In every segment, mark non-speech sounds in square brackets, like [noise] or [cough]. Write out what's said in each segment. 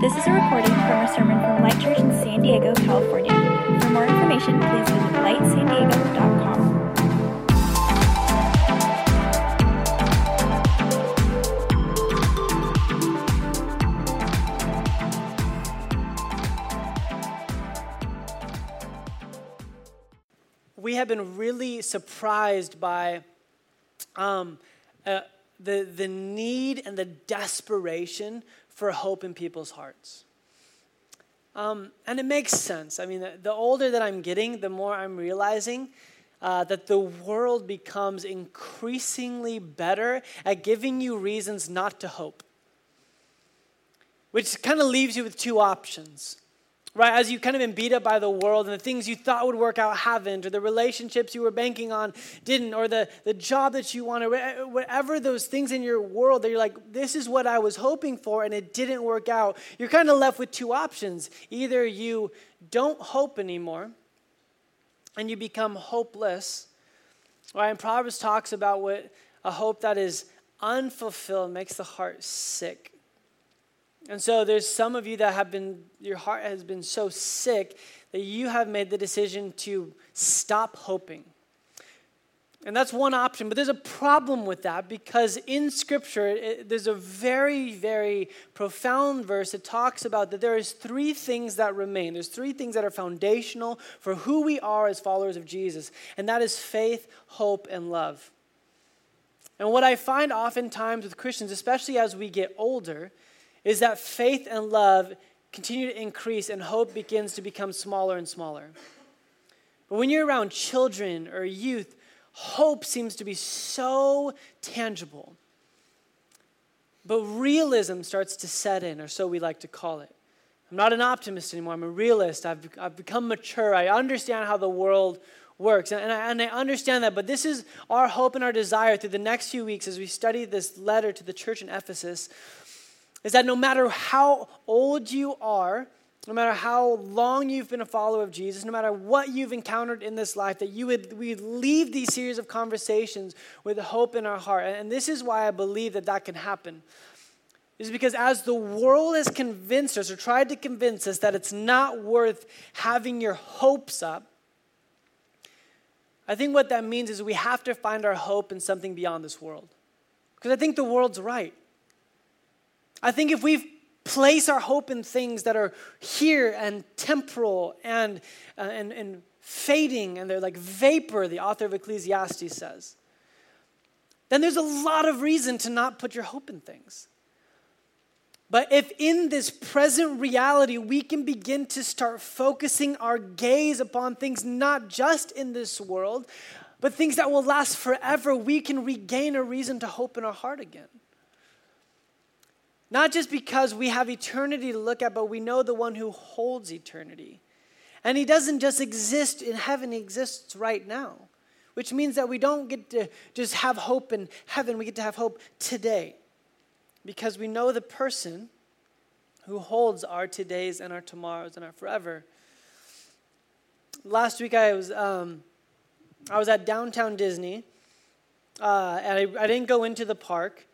This is a recording from a sermon from Light Church in San Diego, California. For more information, please visit lightsandiego.com. we have been really surprised by um, uh, the, the need and the desperation for hope in people's hearts. Um, and it makes sense. I mean, the, older that I'm getting, the more I'm realizing uh, that the world becomes increasingly better at giving you reasons not to hope, which kind of leaves you with two options right? As you kind of been beat up by the world and the things you thought would work out haven't, or the relationships you were banking on didn't, or the, the job that you wanted, whatever those things in your world that you're like, this is what I was hoping for and it didn't work out, you're kind of left with two options. Either you don't hope anymore and you become hopeless, right? And Proverbs talks about what a hope that is unfulfilled makes the heart sick. And so there's some of you that have been, your heart has been so sick that you have made the decision to stop hoping. And that's one option, but there's a problem with that because in Scripture, it, there's a very, very profound verse that talks about that there is three things that remain. There's three things that are foundational for who we are as followers of Jesus, and that is faith, hope, and love. And what I find oftentimes with Christians, especially as we get older, is that faith and love continue to increase and hope begins to become smaller and smaller. But when you're around children or youth, hope seems to be so tangible. But realism starts to set in, or so we like to call it. I'm not an optimist anymore, I'm a realist. I've, I've become mature. I understand how the world works. And, and, I, and I understand that, but this is our hope and our desire through the next few weeks as we study this letter to the church in Ephesus is that no matter how old you are, no matter how long you've been a follower of Jesus, no matter what you've encountered in this life, that you would we leave these series of conversations with hope in our heart. And this is why I believe that that can happen. Is because as the world has convinced us or tried to convince us that it's not worth having your hopes up, I think what that means is we have to find our hope in something beyond this world. Because I think the world's right. I think if we place our hope in things that are here and temporal and, uh, and, and fading and they're like vapor, the author of Ecclesiastes says, then there's a lot of reason to not put your hope in things. But if in this present reality we can begin to start focusing our gaze upon things not just in this world, but things that will last forever, we can regain a reason to hope in our heart again. Not just because we have eternity to look at, but we know the one who holds eternity. And he doesn't just exist in heaven, he exists right now, which means that we don't get to just have hope in heaven, we get to have hope today because we know the person who holds our todays and our tomorrows and our forever. Last week I was, um, I was at downtown Disney, uh, and I, I didn't go into the park.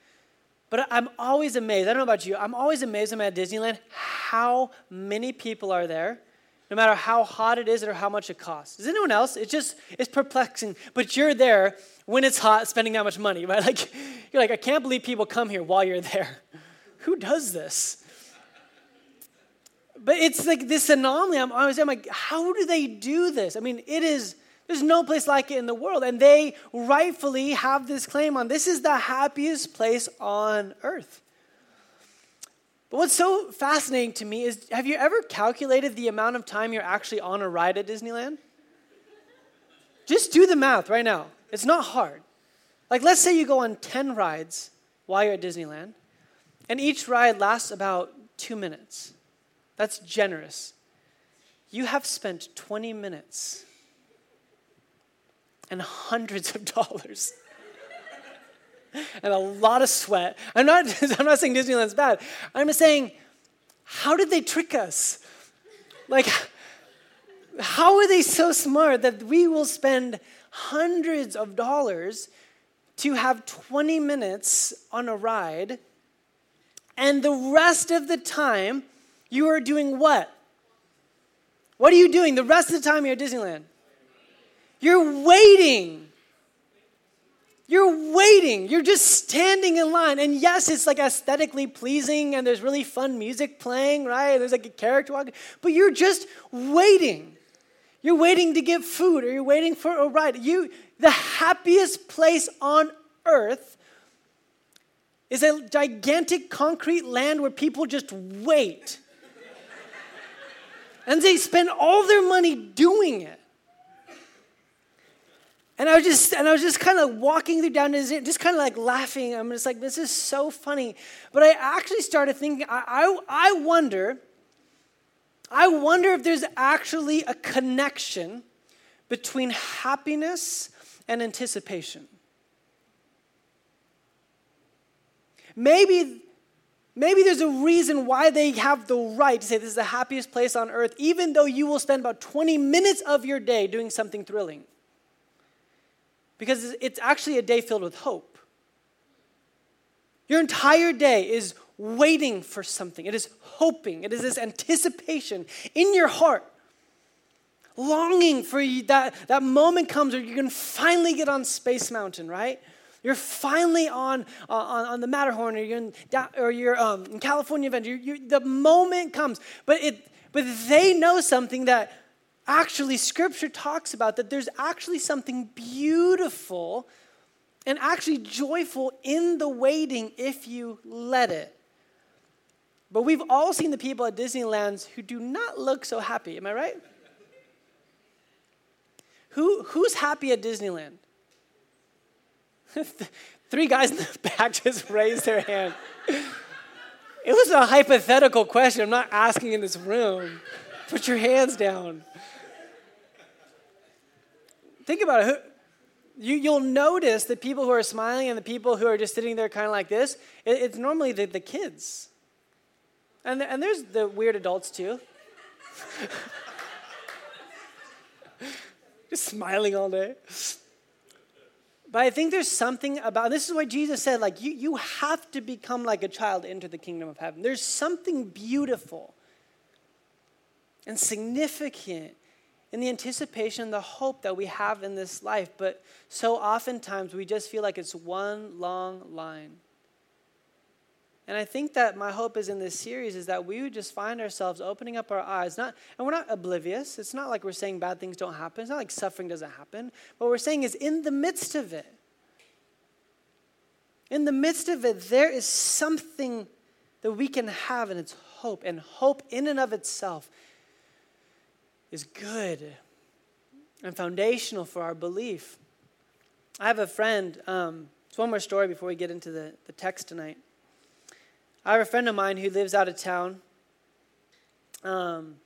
But I'm always amazed. I don't know about you. I'm always amazed when I'm at Disneyland how many people are there, no matter how hot it is or how much it costs. Is anyone else? It's just it's perplexing. But you're there when it's hot, spending that much money, [laughs] right? Like you're like, I can't believe people come here while you're there. [laughs] Who does this? But it's like this anomaly. I'm always I'm like, how do they do this? I mean, it is there's no place like it in the world. And they rightfully have this claim on this is the happiest place on earth. But what's so fascinating to me is have you ever calculated the amount of time you're actually on a ride at Disneyland? Just do the math right now. It's not hard. Like, let's say you go on 10 rides while you're at Disneyland, and each ride lasts about two minutes. That's generous. You have spent 20 minutes and hundreds of dollars. and a lot of sweat. I'm not, [laughs] I'm not saying Disneyland's bad. I'm just saying, how did they trick us? Like, how are they so smart that we will spend hundreds of dollars to have 20 minutes on a ride, and the rest of the time, You are doing what? What are you doing the rest of the time you're at Disneyland? You're waiting. You're waiting. You're just standing in line. And yes, it's like aesthetically pleasing and there's really fun music playing, right? There's like a character walking, but you're just waiting. You're waiting to get food or you're waiting for a ride. You the happiest place on earth is a gigantic concrete land where people just wait. and they spend all their money doing it. And I was just and I was just kind of walking through down just kind of like laughing. I'm just like, this is so funny. But I actually started thinking, I, I, I wonder, I wonder if there's actually a connection between happiness and anticipation. Maybe, maybe there's a reason why they have the right to say this is the happiest place on earth, even though you will spend about 20 minutes of your day doing something thrilling because it's actually a day filled with hope. Your entire day is waiting for something, it is hoping, it is this anticipation in your heart. Longing for you, that, that moment comes where you can finally get on Space Mountain, right? You're finally on, uh, on, on, the Matterhorn or you're in, or you're, um, in California Adventure. You're, you're, the moment comes. But, it, but they know something that actually, Scripture talks about that there's actually something beautiful and actually joyful in the waiting if you let it. But we've all seen the people at Disneyland who do not look so happy. Am I right? Who, who's happy at Disneyland? [laughs] Three guys in the [laughs] back just raised their hand. It was a hypothetical question. I'm not asking in this room. Put your hands down. Think about it. You, you'll notice the people who are smiling and the people who are just sitting there kind of like this, it, it's normally the, the kids. And, and there's the weird adults too. [laughs] just smiling all day. But I think there's something about this is why Jesus said, like, you, you have to become like a child into the kingdom of heaven. There's something beautiful and significant in the anticipation, the hope that we have in this life. But so oftentimes we just feel like it's one long line. And I think that my hope is in this series is that we would just find ourselves opening up our eyes. Not, and we're not oblivious. It's not like we're saying bad things don't happen. It's not like suffering doesn't happen. What we're saying is in the midst of it, in the midst of it, there is something that we can have, and it's hope. And hope in and of itself is good and foundational for our belief. I have a friend, um, it's one more story before we get into the, the text tonight. I have a friend of mine who lives out of town, um,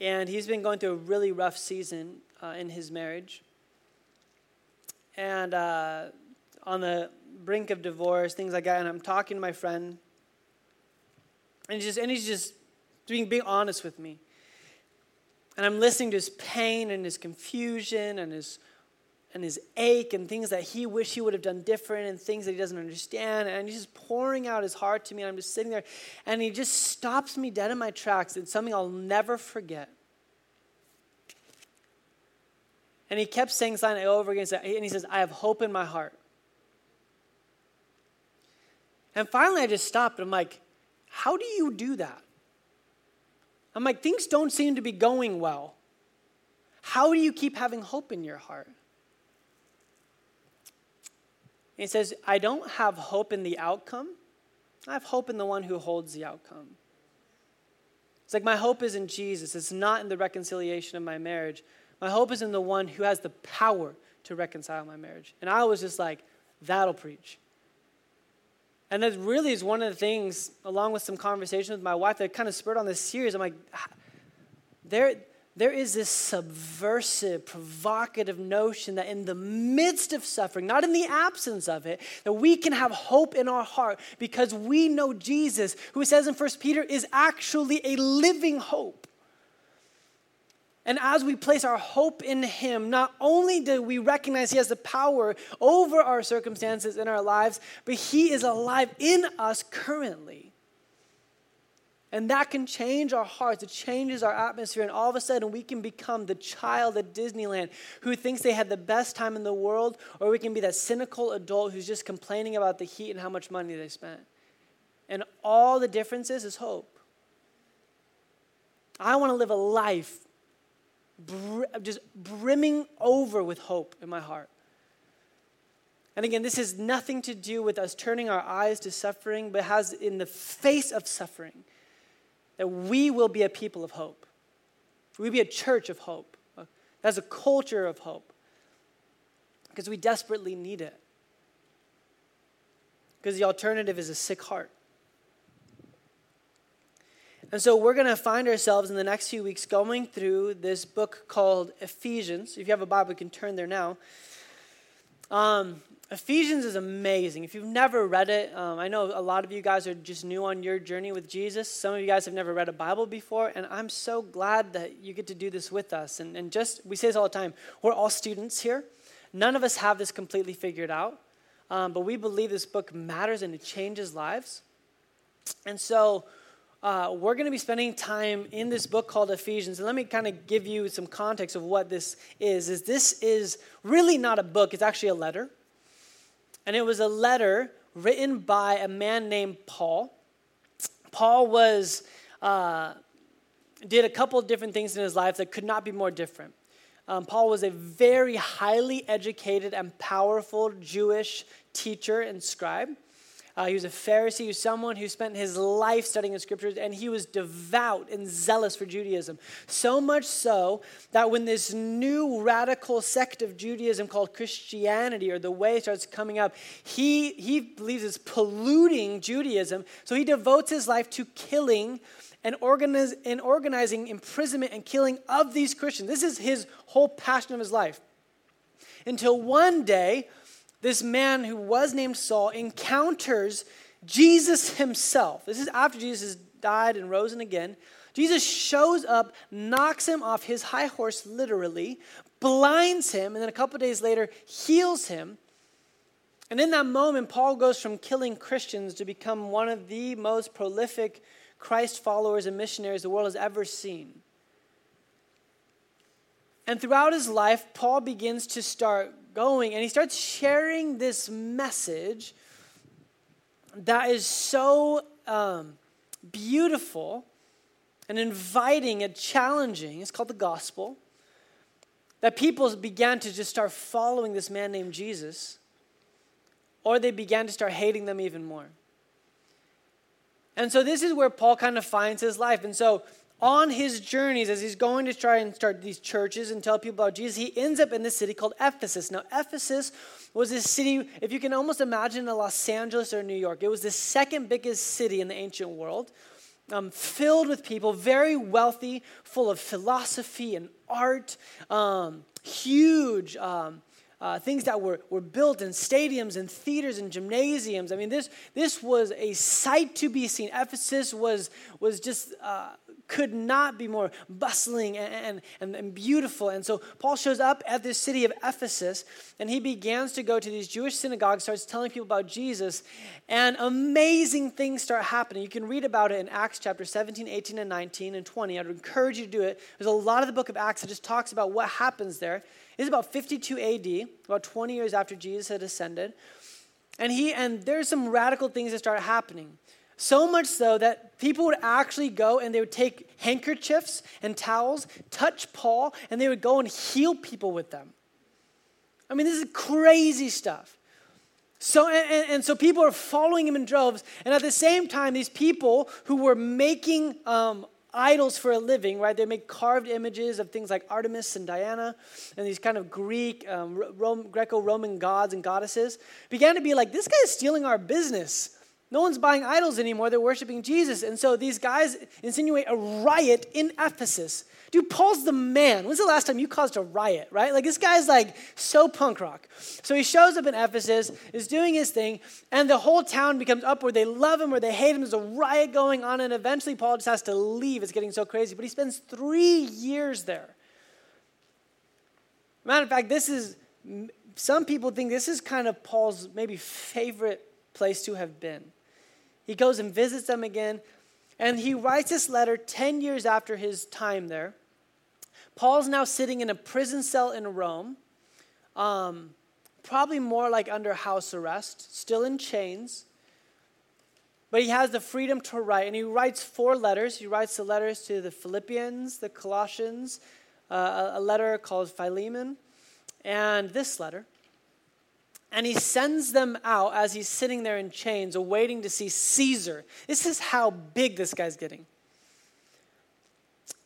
and he's been going through a really rough season uh, in his marriage. And uh, on the brink of divorce, things like that, and I'm talking to my friend, and he's just, and he's just being, being honest with me. And I'm listening to his pain and his confusion and his and his ache and things that he wish he would have done different and things that he doesn't understand. And he's just pouring out his heart to me. And I'm just sitting there and he just stops me dead in my tracks. It's something I'll never forget. And he kept saying something over again. And he says, I have hope in my heart. And finally I just stopped. And I'm like, how do you do that? I'm like, things don't seem to be going well. How do you keep having hope in your heart? he says, I don't have hope in the outcome. I have hope in the one who holds the outcome. It's like my hope is in Jesus. It's not in the reconciliation of my marriage. My hope is in the one who has the power to reconcile my marriage. And I was just like, that'll preach. And that really is one of the things, along with some conversation with my wife, that kind of spurred on this series. I'm like, ah, there, there is this subversive, provocative notion that in the midst of suffering, not in the absence of it, that we can have hope in our heart because we know Jesus, who says in 1 Peter, is actually a living hope. And as we place our hope in Him, not only do we recognize He has the power over our circumstances in our lives, but He is alive in us currently. And that can change our hearts. It changes our atmosphere. And all of a sudden, we can become the child at Disneyland who thinks they had the best time in the world, or we can be that cynical adult who's just complaining about the heat and how much money they spent. And all the differences is hope. I want to live a life br- just brimming over with hope in my heart. And again, this has nothing to do with us turning our eyes to suffering, but has in the face of suffering that we will be a people of hope. We be a church of hope. As a culture of hope. Because we desperately need it. Because the alternative is a sick heart. And so we're going to find ourselves in the next few weeks going through this book called Ephesians. If you have a Bible, you can turn there now. Um, Ephesians is amazing. If you've never read it, um, I know a lot of you guys are just new on your journey with Jesus. Some of you guys have never read a Bible before, and I'm so glad that you get to do this with us. And, and just, we say this all the time, we're all students here. None of us have this completely figured out, um, but we believe this book matters and it changes lives. And so, uh, we're going to be spending time in this book called Ephesians. And let me kind of give you some context of what this is. Is this is really not a book; it's actually a letter. And it was a letter written by a man named Paul. Paul was uh, did a couple of different things in his life that could not be more different. Um, Paul was a very highly educated and powerful Jewish teacher and scribe. Uh, he was a Pharisee, he was someone who spent his life studying the scriptures, and he was devout and zealous for Judaism. So much so that when this new radical sect of Judaism called Christianity or the way starts coming up, he, he believes it's polluting Judaism. So he devotes his life to killing and, organize, and organizing imprisonment and killing of these Christians. This is his whole passion of his life. Until one day, this man who was named Saul encounters Jesus himself. This is after Jesus has died and rose again. Jesus shows up, knocks him off his high horse, literally, blinds him, and then a couple days later heals him. And in that moment, Paul goes from killing Christians to become one of the most prolific Christ followers and missionaries the world has ever seen. And throughout his life, Paul begins to start going and he starts sharing this message that is so um, beautiful and inviting and challenging. It's called the gospel. That people began to just start following this man named Jesus, or they began to start hating them even more. And so, this is where Paul kind of finds his life. And so, on his journeys, as he's going to try and start these churches and tell people about Jesus, he ends up in this city called Ephesus. Now, Ephesus was this city, if you can almost imagine a Los Angeles or New York, it was the second biggest city in the ancient world. Um, filled with people, very wealthy, full of philosophy and art, um, huge um, uh, things that were, were built in stadiums and theaters and gymnasiums. I mean, this, this was a sight to be seen. Ephesus was, was just uh, could not be more bustling and, and, and beautiful. And so Paul shows up at this city of Ephesus and he begins to go to these Jewish synagogues, starts telling people about Jesus, and amazing things start happening. You can read about it in Acts chapter 17, 18, and 19 and 20. I'd encourage you to do it. There's a lot of the book of Acts that just talks about what happens there. It's about 52 AD, about 20 years after Jesus had ascended. And he and there's some radical things that start happening. So much so that people would actually go and they would take handkerchiefs and towels, touch Paul, and they would go and heal people with them. I mean, this is crazy stuff. So, and, and, so people are following him in droves. And at the same time, these people who were making um, idols for a living, right? They make carved images of things like Artemis and Diana and these kind of Greek, um, Greco Roman gods and goddesses, began to be like, this guy is stealing our business. No one's buying idols anymore. They're worshiping Jesus. And so these guys insinuate a riot in Ephesus. Dude, Paul's the man. When's the last time you caused a riot, right? Like, this guy's like so punk rock. So he shows up in Ephesus, is doing his thing, and the whole town becomes upward. They love him or they hate him. There's a riot going on, and eventually Paul just has to leave. It's getting so crazy. But he spends three years there. Matter of fact, this is, some people think this is kind of Paul's maybe favorite place to have been. He goes and visits them again. And he writes this letter 10 years after his time there. Paul's now sitting in a prison cell in Rome, um, probably more like under house arrest, still in chains. But he has the freedom to write, and he writes four letters. He writes the letters to the Philippians, the Colossians, uh, a letter called Philemon, and this letter. And he sends them out as he's sitting there in chains, awaiting to see Caesar. This is how big this guy's getting.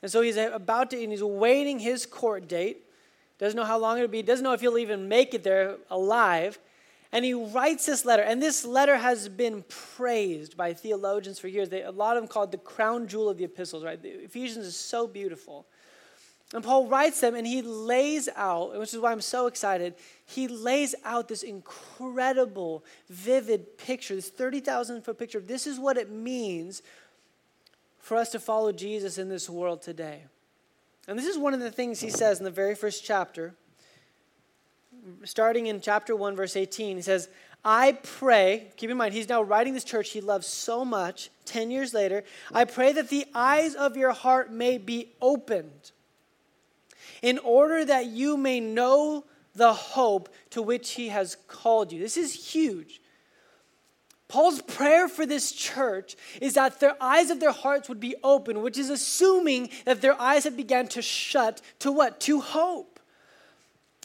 And so he's about to, and he's awaiting his court date. Doesn't know how long it'll be, doesn't know if he'll even make it there alive. And he writes this letter, and this letter has been praised by theologians for years. They, a lot of them call it the crown jewel of the epistles, right? The Ephesians is so beautiful. And Paul writes them and he lays out, which is why I'm so excited, he lays out this incredible, vivid picture, this 30,000 foot picture. This is what it means for us to follow Jesus in this world today. And this is one of the things he says in the very first chapter. Starting in chapter 1, verse 18, he says, I pray, keep in mind, he's now writing this church he loves so much, 10 years later. I pray that the eyes of your heart may be opened in order that you may know the hope to which he has called you. This is huge. Paul's prayer for this church is that their eyes of their hearts would be open, which is assuming that their eyes have begun to shut to what? To hope.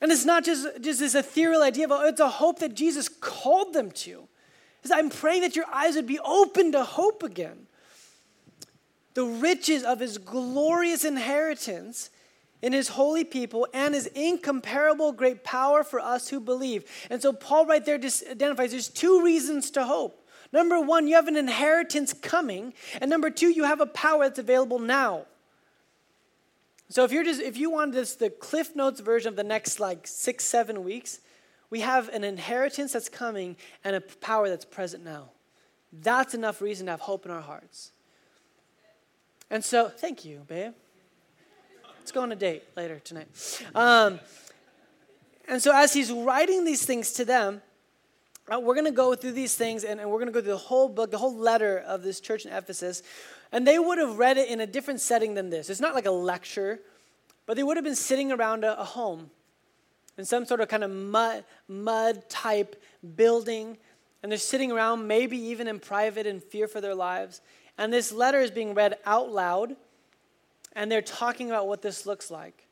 And it's not just, just this ethereal idea but oh, it's a hope that Jesus called them to. It's, I'm praying that your eyes would be open to hope again. The riches of his glorious inheritance in his holy people and his incomparable great power for us who believe. And so Paul right there identifies there's two reasons to hope. Number one, you have an inheritance coming, and number two, you have a power that's available now. So if you're just if you want this the Cliff Notes version of the next like six, seven weeks, we have an inheritance that's coming and a power that's present now. That's enough reason to have hope in our hearts. And so, thank you, babe. Let's go on a date later tonight. Um, and so, as he's writing these things to them, uh, we're going to go through these things and, and we're going to go through the whole book, the whole letter of this church in Ephesus. And they would have read it in a different setting than this. It's not like a lecture, but they would have been sitting around a, a home in some sort of kind of mud, mud type building. And they're sitting around, maybe even in private, in fear for their lives. And this letter is being read out loud and they're talking about what this looks like.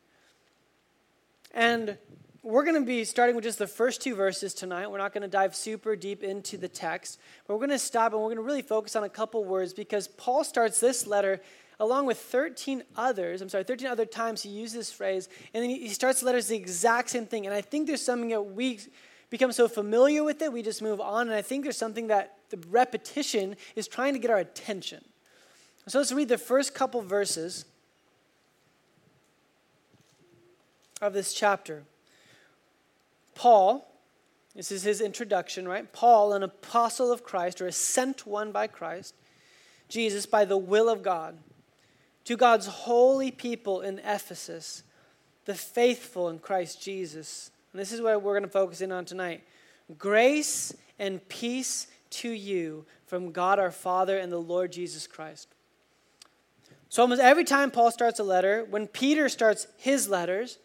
And we're going to be starting with just the first two verses tonight. We're not going to dive super deep into the text, but we're going to stop and we're going to really focus on a couple words because Paul starts this letter along with 13 others. I'm sorry, 13 other times he uses this phrase, and then he starts the letters the exact same thing. And I think there's something that we become so familiar with it, we just move on. And I think there's something that the repetition is trying to get our attention. So let's read the first couple verses of this chapter. Paul, this is his introduction, right? Paul, an apostle of Christ, or a sent one by Christ, Jesus, by the will of God, to God's holy people in Ephesus, the faithful in Christ Jesus. And this is what we're going to focus in on tonight. Grace and peace to you from God our Father and the Lord Jesus Christ. So, almost every time Paul starts a letter, when Peter starts his letters,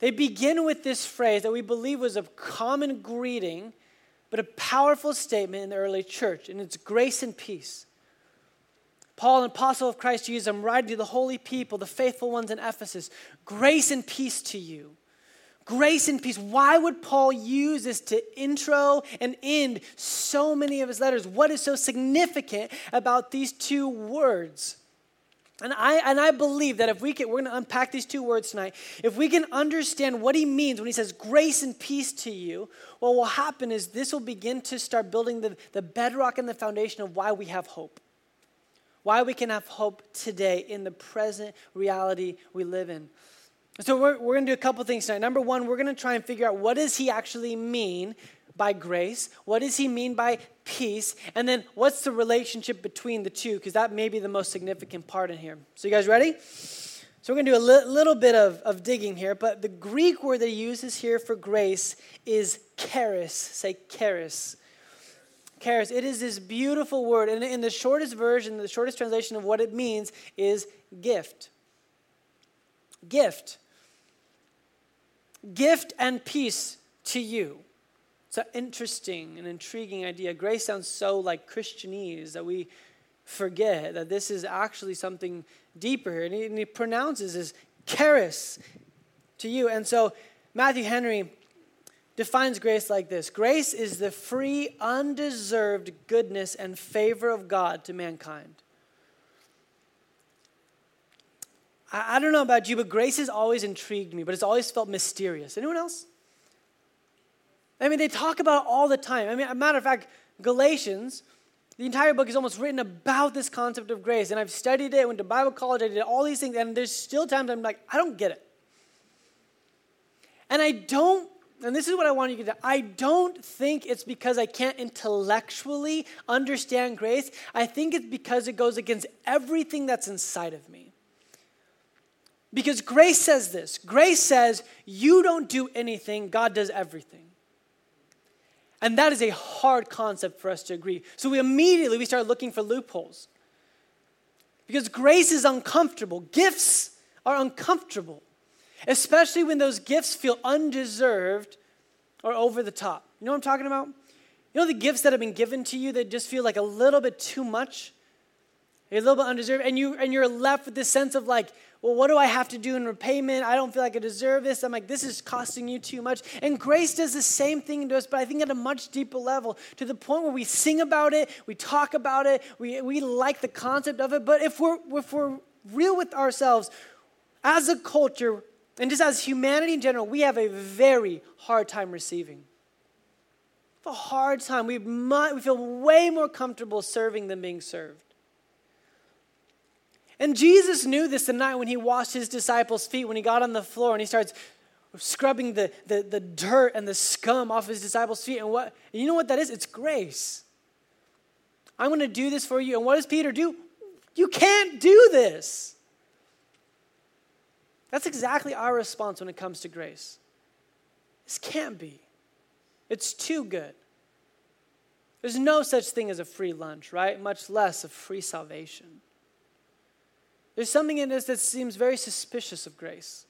they begin with this phrase that we believe was a common greeting, but a powerful statement in the early church, and it's grace and peace. Paul, an apostle of Christ Jesus, I'm writing to the holy people, the faithful ones in Ephesus. Grace and peace to you. Grace and peace. Why would Paul use this to intro and end so many of his letters? What is so significant about these two words? And I, and I believe that if we can, we're going to unpack these two words tonight. If we can understand what he means when he says grace and peace to you, what will happen is this will begin to start building the, the bedrock and the foundation of why we have hope. Why we can have hope today in the present reality we live in. So we're, we're going to do a couple things tonight. Number one, we're going to try and figure out what does he actually mean by grace? What does he mean by peace? And then what's the relationship between the two? Because that may be the most significant part in here. So, you guys ready? So, we're going to do a li- little bit of, of digging here, but the Greek word that he uses here for grace is charis. Say charis. charis. It is this beautiful word. And in the shortest version, the shortest translation of what it means is gift. Gift. Gift and peace to you. It's an interesting and intriguing idea. Grace sounds so like Christianese that we forget that this is actually something deeper. And he, and he pronounces this charis to you. And so Matthew Henry defines grace like this Grace is the free, undeserved goodness and favor of God to mankind. I, I don't know about you, but grace has always intrigued me, but it's always felt mysterious. Anyone else? I mean, they talk about it all the time. I mean, a matter of fact, Galatians, the entire book is almost written about this concept of grace. And I've studied it, went to Bible college, I did all these things, and there's still times I'm like, I don't get it. And I don't, and this is what I want you to get I don't think it's because I can't intellectually understand grace. I think it's because it goes against everything that's inside of me. Because grace says this grace says, you don't do anything, God does everything. And that is a hard concept for us to agree. So we immediately we start looking for loopholes. Because grace is uncomfortable. Gifts are uncomfortable, especially when those gifts feel undeserved or over the top. You know what I'm talking about? You know the gifts that have been given to you that just feel like a little bit too much? A little bit undeserved, and you and you're left with this sense of like, well, what do I have to do in repayment? I don't feel like I deserve this. I'm like, this is costing you too much. And grace does the same thing to us, but I think at a much deeper level, to the point where we sing about it, we talk about it, we, we like the concept of it. But if we're, if we're real with ourselves, as a culture, and just as humanity in general, we have a very hard time receiving. a hard time. We, might, we feel way more comfortable serving than being served. And Jesus knew this the night when he washed his disciples' feet, when he got on the floor and he starts scrubbing the, the, the dirt and the scum off his disciples' feet. And what and you know what that is? It's grace. I'm going to do this for you. And what does Peter do? You can't do this. That's exactly our response when it comes to grace. This can't be. It's too good. There's no such thing as a free lunch, right? Much less a free salvation. There's something in this that seems very suspicious of grace.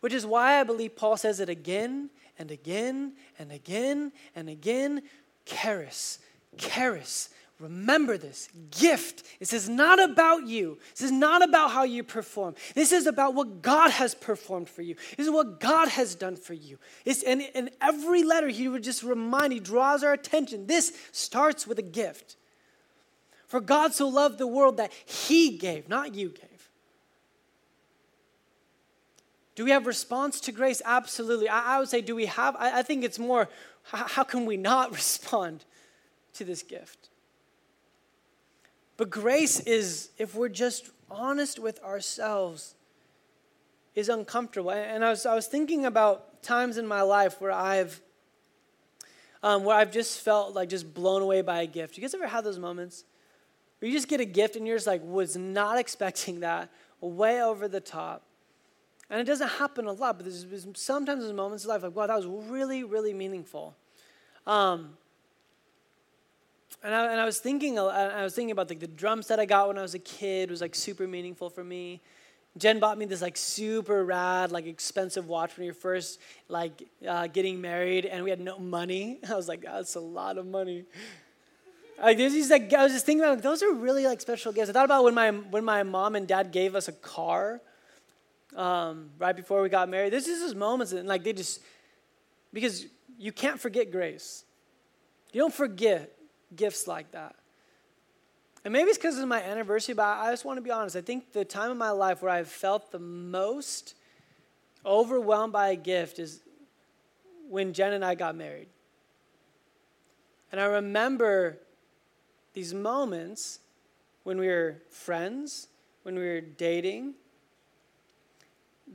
Which is why I believe Paul says it again and again and again and again. Charis, charis. Remember this gift. This is not about you. This is not about how you perform. This is about what God has performed for you. This is what God has done for you. It's, and in every letter, he would just remind, he draws our attention. This starts with a gift. For God so loved the world that he gave, not you gave. Do we have response to grace? Absolutely. I, I would say, do we have? I, I think it's more, how, how can we not [laughs] respond to this gift? But grace is, if we're just honest with ourselves, is uncomfortable. And I was, I was thinking about times in my life where I've um, where I've just felt like just blown away by a gift. You guys ever had those moments? Or you just get a gift and you're just like, was not [laughs] expecting that, way over the top. And it doesn't happen a lot, but there's, there's sometimes there's moments in life like, wow, that was really, really meaningful. Um, and I, and I was thinking, I was thinking about like the drum set I got when I was a kid was like super meaningful for me. Jen bought me this like super rad, like expensive watch when you're first like uh, getting married, and we had no money. [laughs] I was like, that's a lot of money. Like there's these like I was just thinking about like, those are really like special gifts. I thought about when my when my mom and dad gave us a car um, right before we got married. There's just these moments and like they just because you can't forget grace. You don't forget gifts like that. And maybe it's because it's my anniversary, but I just want to be honest. I think the time in my life where I've felt the most overwhelmed by a gift is when Jen and I got married. And I remember these moments when we were friends, when we were dating,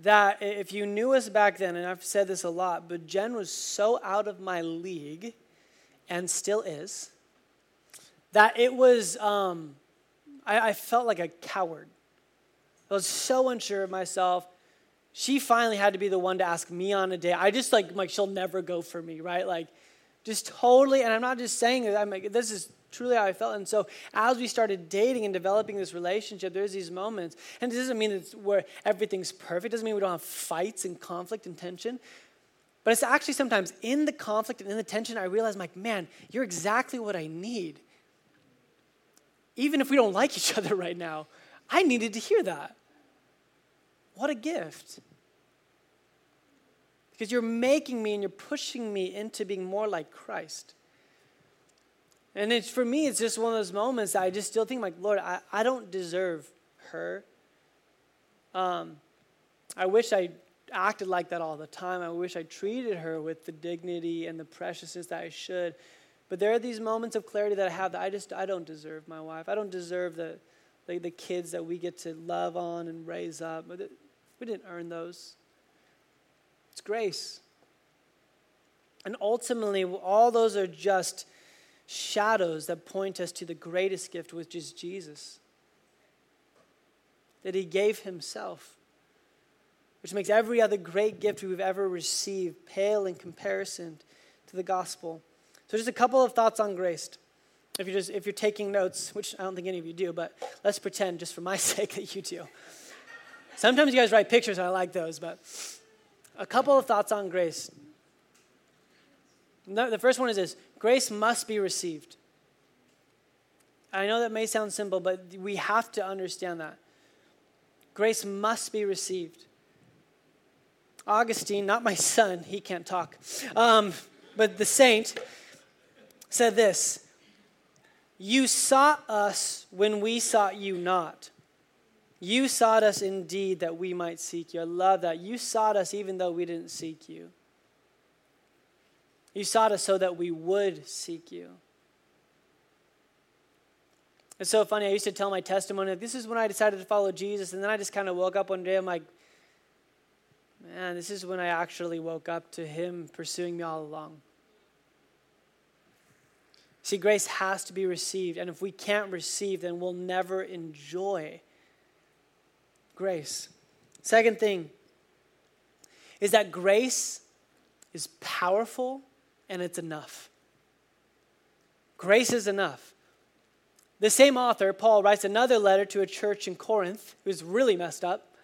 that if you knew us back then, and I've said this a lot, but Jen was so out of my league, and still is, that it was, um, I, I felt like a coward. I was so unsure of myself. She finally had to be the one to ask me on a date. I just like, like she'll never go for me, right? Like, Just totally, and I'm not just saying it, I'm like, this is truly how I felt. And so as we started dating and developing this relationship, there's these moments. And this doesn't mean it's where everything's perfect. It doesn't mean we don't have fights and conflict and tension. But it's actually sometimes in the conflict and in the tension, I realize, I'm like, man, you're exactly what I need. Even if we don't like each [laughs] other right now, I needed to hear that. What a gift. Because you're making me and you're pushing me into being more like Christ. And it's for me, it's just one of those moments I just still think, like, Lord, I, I don't deserve her. Um, I wish I acted like that all the time. I wish I treated her with the dignity and the preciousness that I should. But there are these moments of clarity that I have that I just I don't deserve my wife. I don't deserve the the, the kids that we get to love on and raise up. We didn't earn those. It's grace. And ultimately, all those are just shadows that point us to the greatest gift, which is Jesus. That he gave himself, which makes every other great gift we've ever received pale in comparison to the gospel. So, just a couple of thoughts on grace. If you're, just, if you're taking notes, which I don't think any of you do, but let's pretend just for my [laughs] sake that you do. Sometimes you guys write pictures, and I like those, but a couple of thoughts on grace. The first one is this grace must be received. I know that may sound simple, but we have to understand that. Grace must be received. Augustine, not my son, he can't talk, um, but the saint said this You sought us when we sought you not. You sought us indeed that we might seek you. I love that. You sought us even though we didn't seek you. You sought us so that we would seek you. It's so funny. I used to tell my testimony, this is when I decided to follow Jesus, and then I just kind of woke up one day, I'm like, man, this is when I actually woke up to Him pursuing me all along. See, grace has to be received, and if we can't receive, then we'll never enjoy grace. Second thing is that grace is powerful and it's enough. Grace is enough. The same author, Paul, writes another letter to a church in Corinth who's really messed up.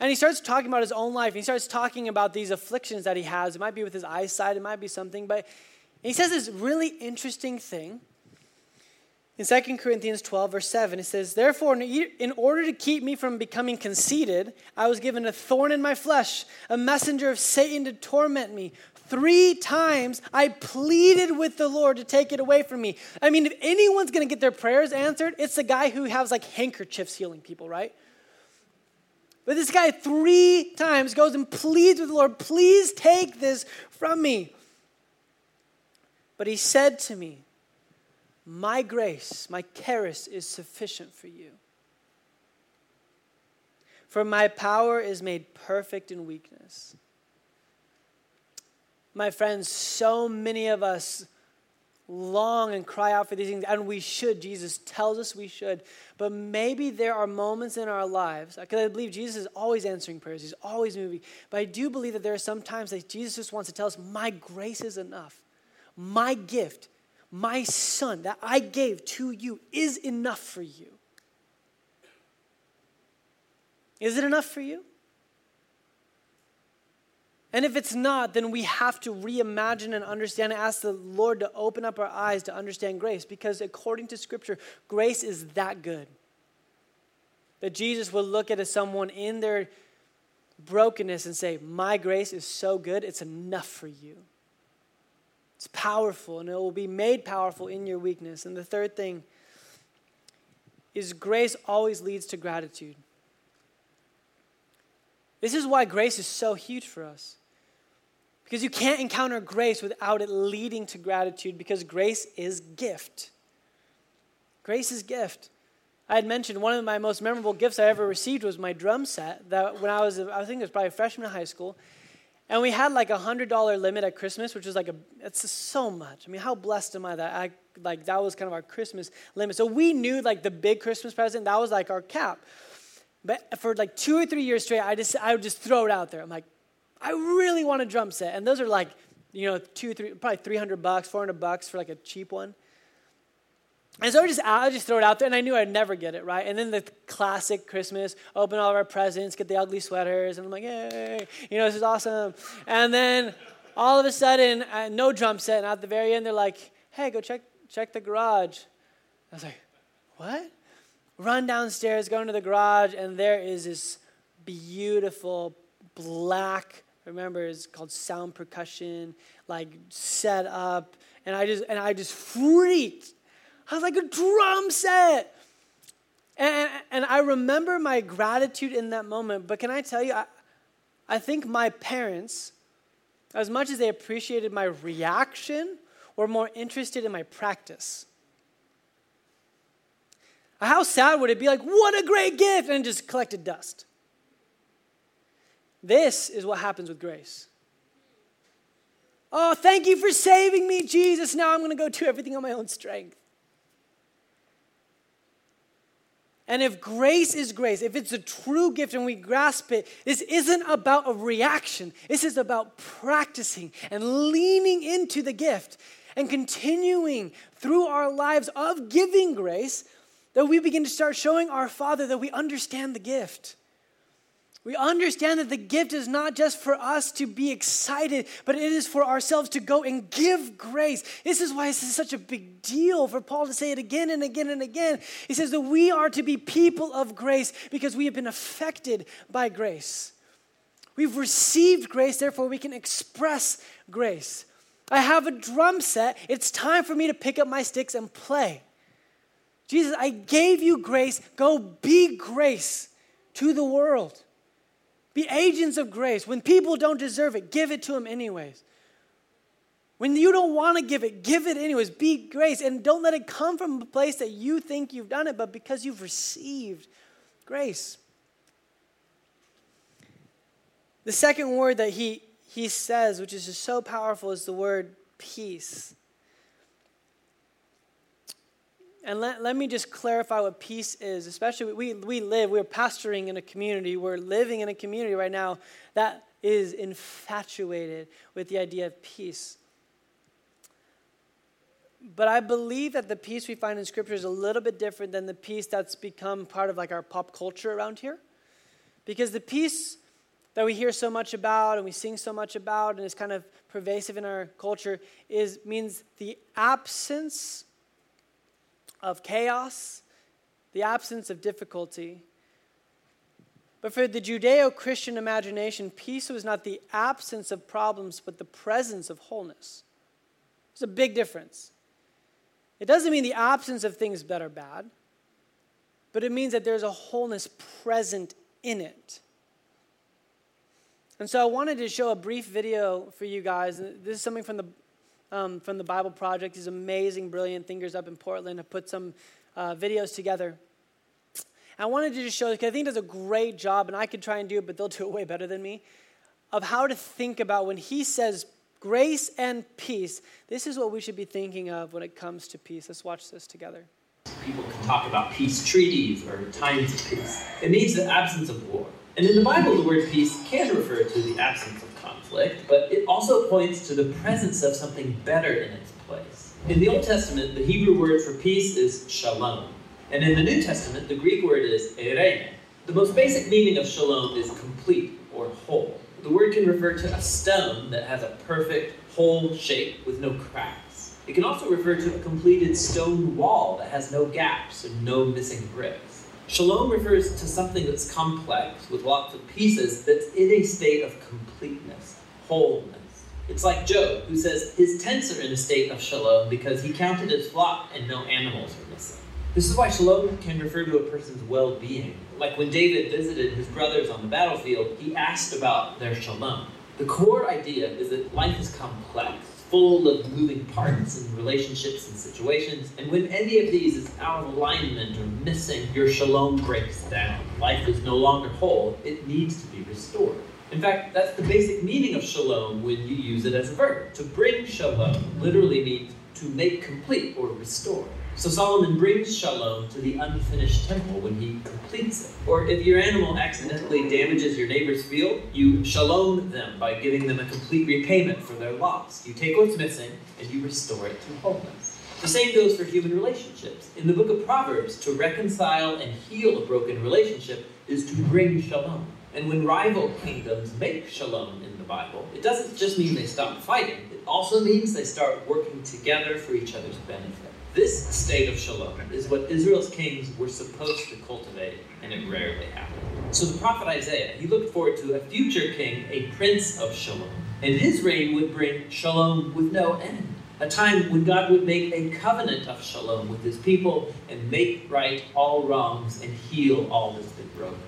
And he starts talking about his own life. He starts talking about these afflictions that he has. It might be with his eyesight, it might be something. But he says this really interesting thing. In 2 Corinthians 12, verse 7, it says, Therefore, in order to keep me from becoming conceited, I was given a thorn in my flesh, a messenger of Satan to torment me. Three times I pleaded with the Lord to take it away from me. I mean, if anyone's going to get their prayers answered, it's the guy who has like handkerchiefs healing people, right? But this guy three times goes and pleads with the Lord, please take this from me. But he said to me, My grace, my charis is sufficient for you. For my power is made perfect in weakness. My friends, so many of us long and cry out for these things, and we should. Jesus tells us we should. But maybe there are moments in our lives, because I believe Jesus is always answering prayers, he's always moving. But I do believe that there are some times that Jesus just wants to tell us, My grace is enough. My gift, my son that I gave to you is enough for you. Is it enough for you? And if it's not, then we have to reimagine and understand and ask the Lord to open up our eyes to understand grace because according to Scripture, grace is that good. That Jesus will look at someone in their brokenness and say, My grace is so good, it's enough for you. It's powerful and it will be made powerful in your weakness. And the third thing is grace always leads to gratitude. This is why grace is so huge for us. Because you can't encounter grace without it leading to gratitude because grace is gift. Grace is gift. I had mentioned one of my most memorable gifts I ever received was my drum set that when I was, I think it was probably freshman in high school. And we had like a hundred dollar limit at Christmas, which was like a, it's so much. I mean, how blessed am I that I, like, that was kind of our Christmas limit. So we knew like the big Christmas present, that was like our cap. But for like two or three years straight, I just, I would just throw it out there. I'm like, I really want a drum set. And those are like you know, two, three, probably 300 bucks, 400 bucks for like a cheap one. And so I just, I just throw it out there, and I knew I'd never get it, right? And then the classic Christmas, open all of our presents, get the ugly sweaters, and I'm like, yay, you know, this is awesome. And then all of a sudden, uh, no drum set, and at the very end, they're like, hey, go check, check the garage. I was like, what? Run downstairs, go into the garage, and there is this beautiful black, remember, it's called sound percussion, like set up. And I just, and I just freaked I was like a drum set. And, and I remember my gratitude in that moment. But can I tell you, I, I think my parents, as much as they appreciated my reaction, were more interested in my practice. How sad would it be like, what a great gift, and just collected dust? This is what happens with grace. Oh, thank you for saving me, Jesus. Now I'm going to go do everything on my own strength. And if grace is grace, if it's a true gift and we grasp it, this isn't about a reaction. This is about practicing and leaning into the gift and continuing through our lives of giving grace that we begin to start showing our Father that we understand the gift. We understand that the gift is not just for us to be excited, but it is for ourselves to go and give grace. This is why this is such a big deal for Paul to say it again and again and again. He says that we are to be people of grace because we have been affected by grace. We've received grace, therefore we can express grace. I have a drum set. It's time for me to pick up my sticks and play. Jesus, I gave you grace. Go be grace to the world. Be agents of grace. When people don't deserve it, give it to them anyways. When you don't want to give it, give it anyways. Be grace. And don't let it come from a place that you think you've done it, but because you've received grace. The second word that he, he says, which is just so powerful, is the word peace. And let, let me just clarify what peace is, especially we, we live, we're pastoring in a community, we're living in a community right now that is infatuated with the idea of peace. But I believe that the peace we find in Scripture is a little bit different than the peace that's become part of like our pop culture around here. Because the peace that we hear so much about and we sing so much about and is kind of pervasive in our culture is means the absence of chaos, the absence of difficulty. But for the Judeo Christian imagination, peace was not the absence of problems, but the presence of wholeness. There's a big difference. It doesn't mean the absence of things that are bad, but it means that there's a wholeness present in it. And so I wanted to show a brief video for you guys. This is something from the um, from the Bible Project. These amazing, brilliant thinkers up in Portland have put some uh, videos together. I wanted to just show, because I think does a great job, and I could try and do it, but they'll do it way better than me, of how to think about when he says grace and peace. This is what we should be thinking of when it comes to peace. Let's watch this together. People can talk about peace treaties or times of peace. It means the absence of war. And in the Bible, the word peace can refer to the absence of conflict, but it also points to the presence of something better in its place. In the Old Testament, the Hebrew word for peace is shalom. And in the New Testament, the Greek word is eirene. The most basic meaning of shalom is complete or whole. The word can refer to a stone that has a perfect, whole shape with no cracks. It can also refer to a completed stone wall that has no gaps and no missing bricks. Shalom refers to something that's complex with lots of pieces that's in a state of completeness wholeness. It's like Job, who says his tents are in a state of shalom because he counted his flock and no animals were missing. This is why shalom can refer to a person's well being. Like when David visited his brothers on the battlefield, he asked about their shalom. The core idea is that life is complex, full of moving parts and relationships and situations, and when any of these is out of alignment or missing, your shalom breaks down. Life is no longer whole, it needs to be restored. In fact, that's the basic meaning of shalom when you use it as a verb. To bring shalom literally means to make complete or restore. So Solomon brings shalom to the unfinished temple when he completes it. Or if your animal accidentally damages your neighbor's field, you shalom them by giving them a complete repayment for their loss. You take what's missing and you restore it to wholeness. The same goes for human relationships. In the book of Proverbs, to reconcile and heal a broken relationship is to bring shalom. And when rival kingdoms make shalom in the Bible, it doesn't just mean they stop fighting, it also means they start working together for each other's benefit. This state of shalom is what Israel's kings were supposed to cultivate, and it rarely happened. So the prophet Isaiah, he looked forward to a future king, a prince of shalom. And his reign would bring shalom with no end a time when God would make a covenant of shalom with his people and make right all wrongs and heal all that's been broken.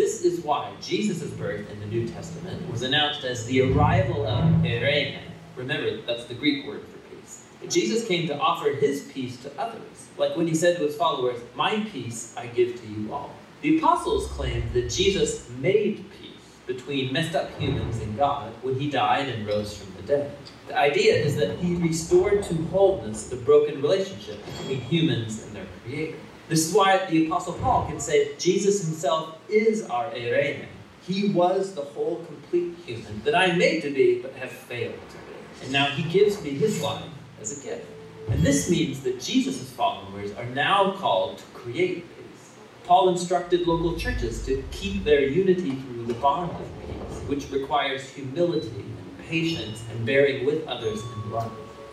This is why Jesus' birth in the New Testament was announced as the arrival of Eirene. Remember, that's the Greek word for peace. Jesus came to offer his peace to others, like when he said to his followers, My peace I give to you all. The apostles claimed that Jesus made peace between messed up humans and God when he died and rose from the dead. The idea is that he restored to wholeness the broken relationship between humans and their creator. This is why the Apostle Paul can say Jesus himself is our Eirene. He was the whole complete human that I made to be but have failed to be. And now he gives me his life as a gift. And this means that Jesus' followers are now called to create peace. Paul instructed local churches to keep their unity through the bond of peace, which requires humility and patience, and bearing with others in love.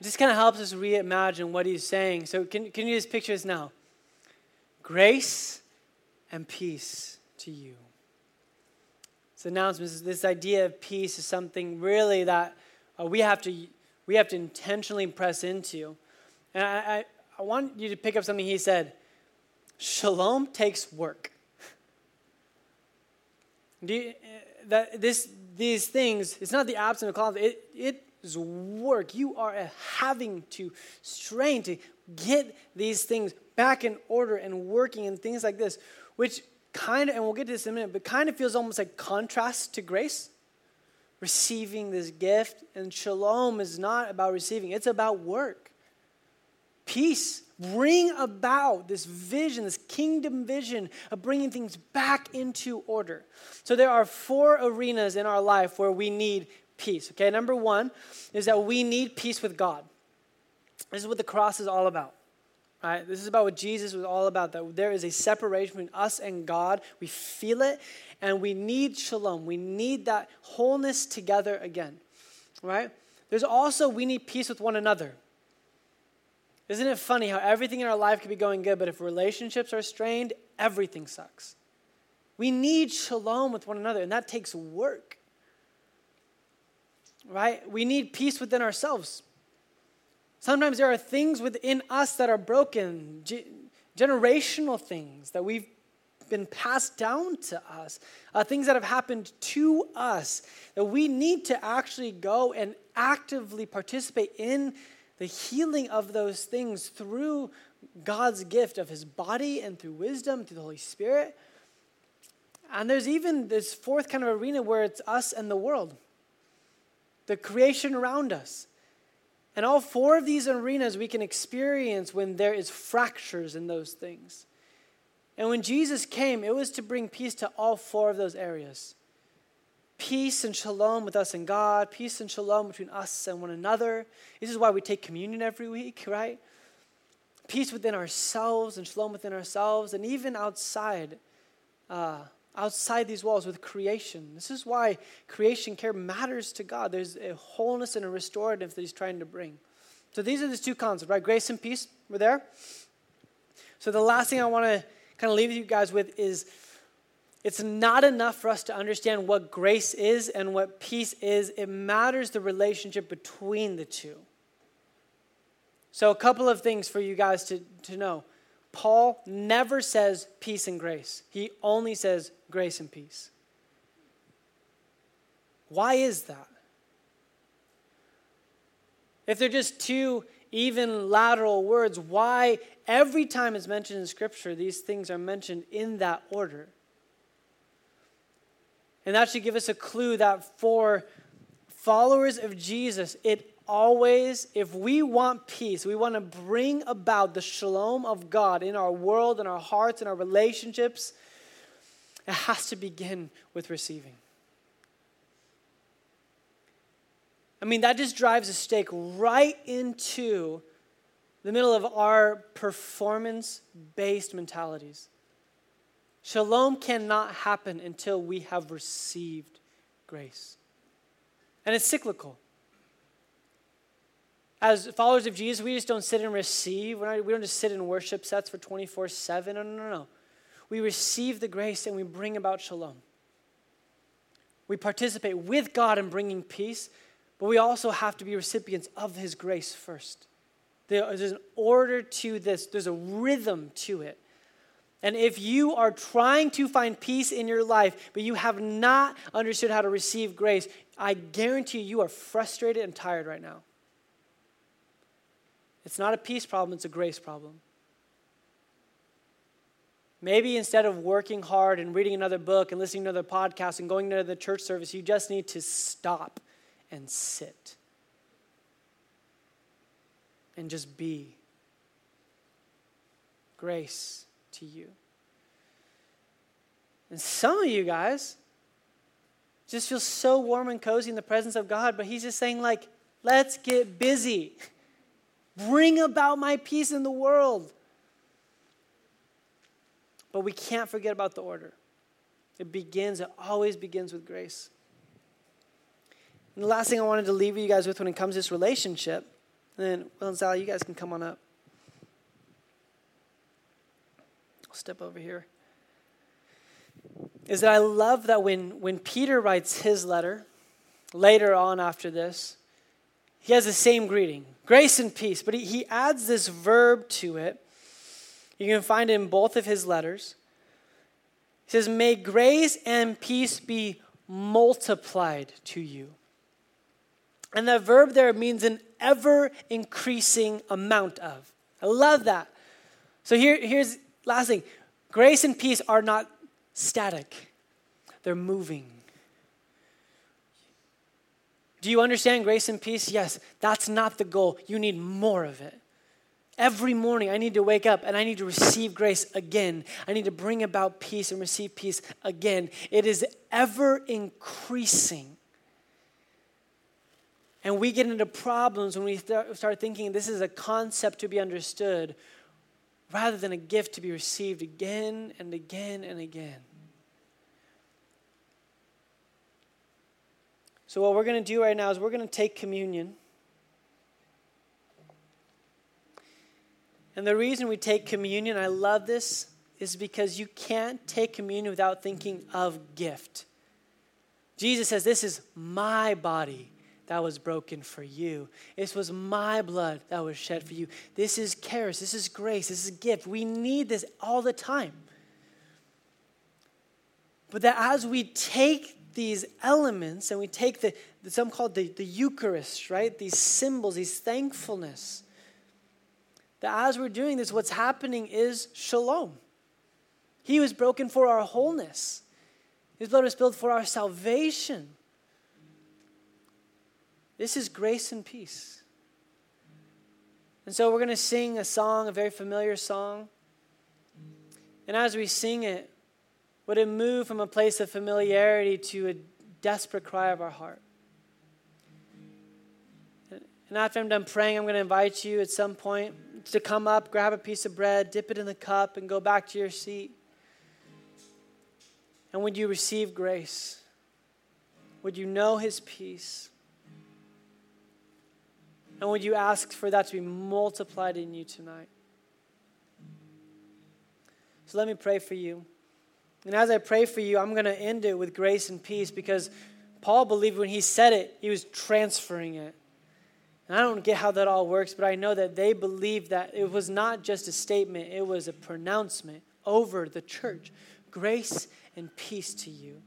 This kind of helps us reimagine what he's saying. So, can, can you just picture this now? Grace and peace to you. This announcement, this idea of peace is something really that uh, we, have to, we have to intentionally press into. And I, I, I want you to pick up something he said Shalom takes work. [laughs] Do you, uh, that this, these things, it's not the absence of conflict, it, it is work. You are having to strain to get these things back in order and working and things like this, which kind of, and we'll get to this in a minute, but kind of feels almost like contrast to grace. Receiving this gift, and shalom is not about receiving, it's about work. Peace bring about this vision, this kingdom vision of bringing things back into order. So there are four arenas in our life where we need peace. Okay, number one is that we need peace with God. This is what the cross is all about. Right? This is about what Jesus was all about. That there is a separation between us and God. We feel it, and we need shalom. We need that wholeness together again. Right? There's also we need peace with one another. Isn't it funny how everything in our life could be going good, but if relationships are strained, everything sucks. We need shalom with one another, and that takes work right? We need peace within ourselves. Sometimes there are things within us that are broken, ge- generational things that we've been passed down to us, uh, things that have happened to us, that we need to actually go and actively participate in the healing of those things through God's gift of His body and through wisdom, through the Holy Spirit. And there's even this fourth kind of arena where it's us and the world the creation around us. And all four of these arenas we can experience when there is fractures in those things. And when Jesus came, it was to bring peace to all four of those areas. Peace and shalom with us and God, peace and shalom between us and one another. This is why we take communion every week, right? Peace within ourselves and shalom within ourselves, and even outside uh, outside these walls with creation. This is why creation care matters to God. There's a wholeness and a restorative that He's trying to bring. So these are the two concepts, right? Grace and peace. We're there. So the last thing I want to kind of leave you guys with is it's not enough for us to understand what grace is and what peace is. It matters the relationship between the two. So, a couple of things for you guys to, to know. Paul never says peace and grace, he only says grace and peace. Why is that? If they're just two even lateral words, why every time it's mentioned in Scripture, these things are mentioned in that order? And that should give us a clue that for followers of Jesus, it always, if we want peace, we want to bring about the shalom of God in our world, in our hearts, in our relationships, it has to begin with receiving. I mean, that just drives a stake right into the middle of our performance based mentalities. Shalom cannot happen until we have received grace. And it's cyclical. As followers of Jesus, we just don't sit and receive. Not, we don't just sit in worship sets for 24 7. No, no, no, no. We receive the grace and we bring about shalom. We participate with God in bringing peace, but we also have to be recipients of His grace first. There's an order to this, there's a rhythm to it. And if you are trying to find peace in your life, but you have not understood how to receive grace, I guarantee you, you are frustrated and tired right now. It's not a peace problem, it's a grace problem. Maybe instead of working hard and reading another book and listening to another podcast and going to the church service, you just need to stop and sit and just be. Grace to you. And some of you guys just feel so warm and cozy in the presence of God, but He's just saying, like, let's get busy. Bring about my peace in the world. But we can't forget about the order. It begins, it always begins with grace. And the last thing I wanted to leave you guys with when it comes to this relationship, and then, Will and Sally, you guys can come on up. I'll step over here. Is that I love that when, when Peter writes his letter, later on after this, he has the same greeting grace and peace, but he, he adds this verb to it. You can find it in both of his letters. He says, May grace and peace be multiplied to you. And that verb there means an ever increasing amount of. I love that. So here, here's last thing grace and peace are not static, they're moving. Do you understand grace and peace? Yes, that's not the goal. You need more of it. Every morning, I need to wake up and I need to receive grace again. I need to bring about peace and receive peace again. It is ever increasing. And we get into problems when we start thinking this is a concept to be understood rather than a gift to be received again and again and again. So, what we're going to do right now is we're going to take communion. And the reason we take communion, I love this, is because you can't take communion without thinking of gift. Jesus says, This is my body that was broken for you. This was my blood that was shed for you. This is charis. This is grace. This is gift. We need this all the time. But that as we take these elements and we take the, some called the, the Eucharist, right? These symbols, these thankfulness. That as we're doing this, what's happening is shalom. He was broken for our wholeness. His blood was spilled for our salvation. This is grace and peace. And so we're going to sing a song, a very familiar song. And as we sing it, would it move from a place of familiarity to a desperate cry of our heart? And after I'm done praying, I'm going to invite you at some point to come up, grab a piece of bread, dip it in the cup, and go back to your seat. And would you receive grace? Would you know his peace? And would you ask for that to be multiplied in you tonight? So let me pray for you. And as I pray for you, I'm going to end it with grace and peace because Paul believed when he said it, he was transferring it. And I don't get how that all works, but I know that they believed that it was not just a statement, it was a pronouncement over the church. Grace and peace to you.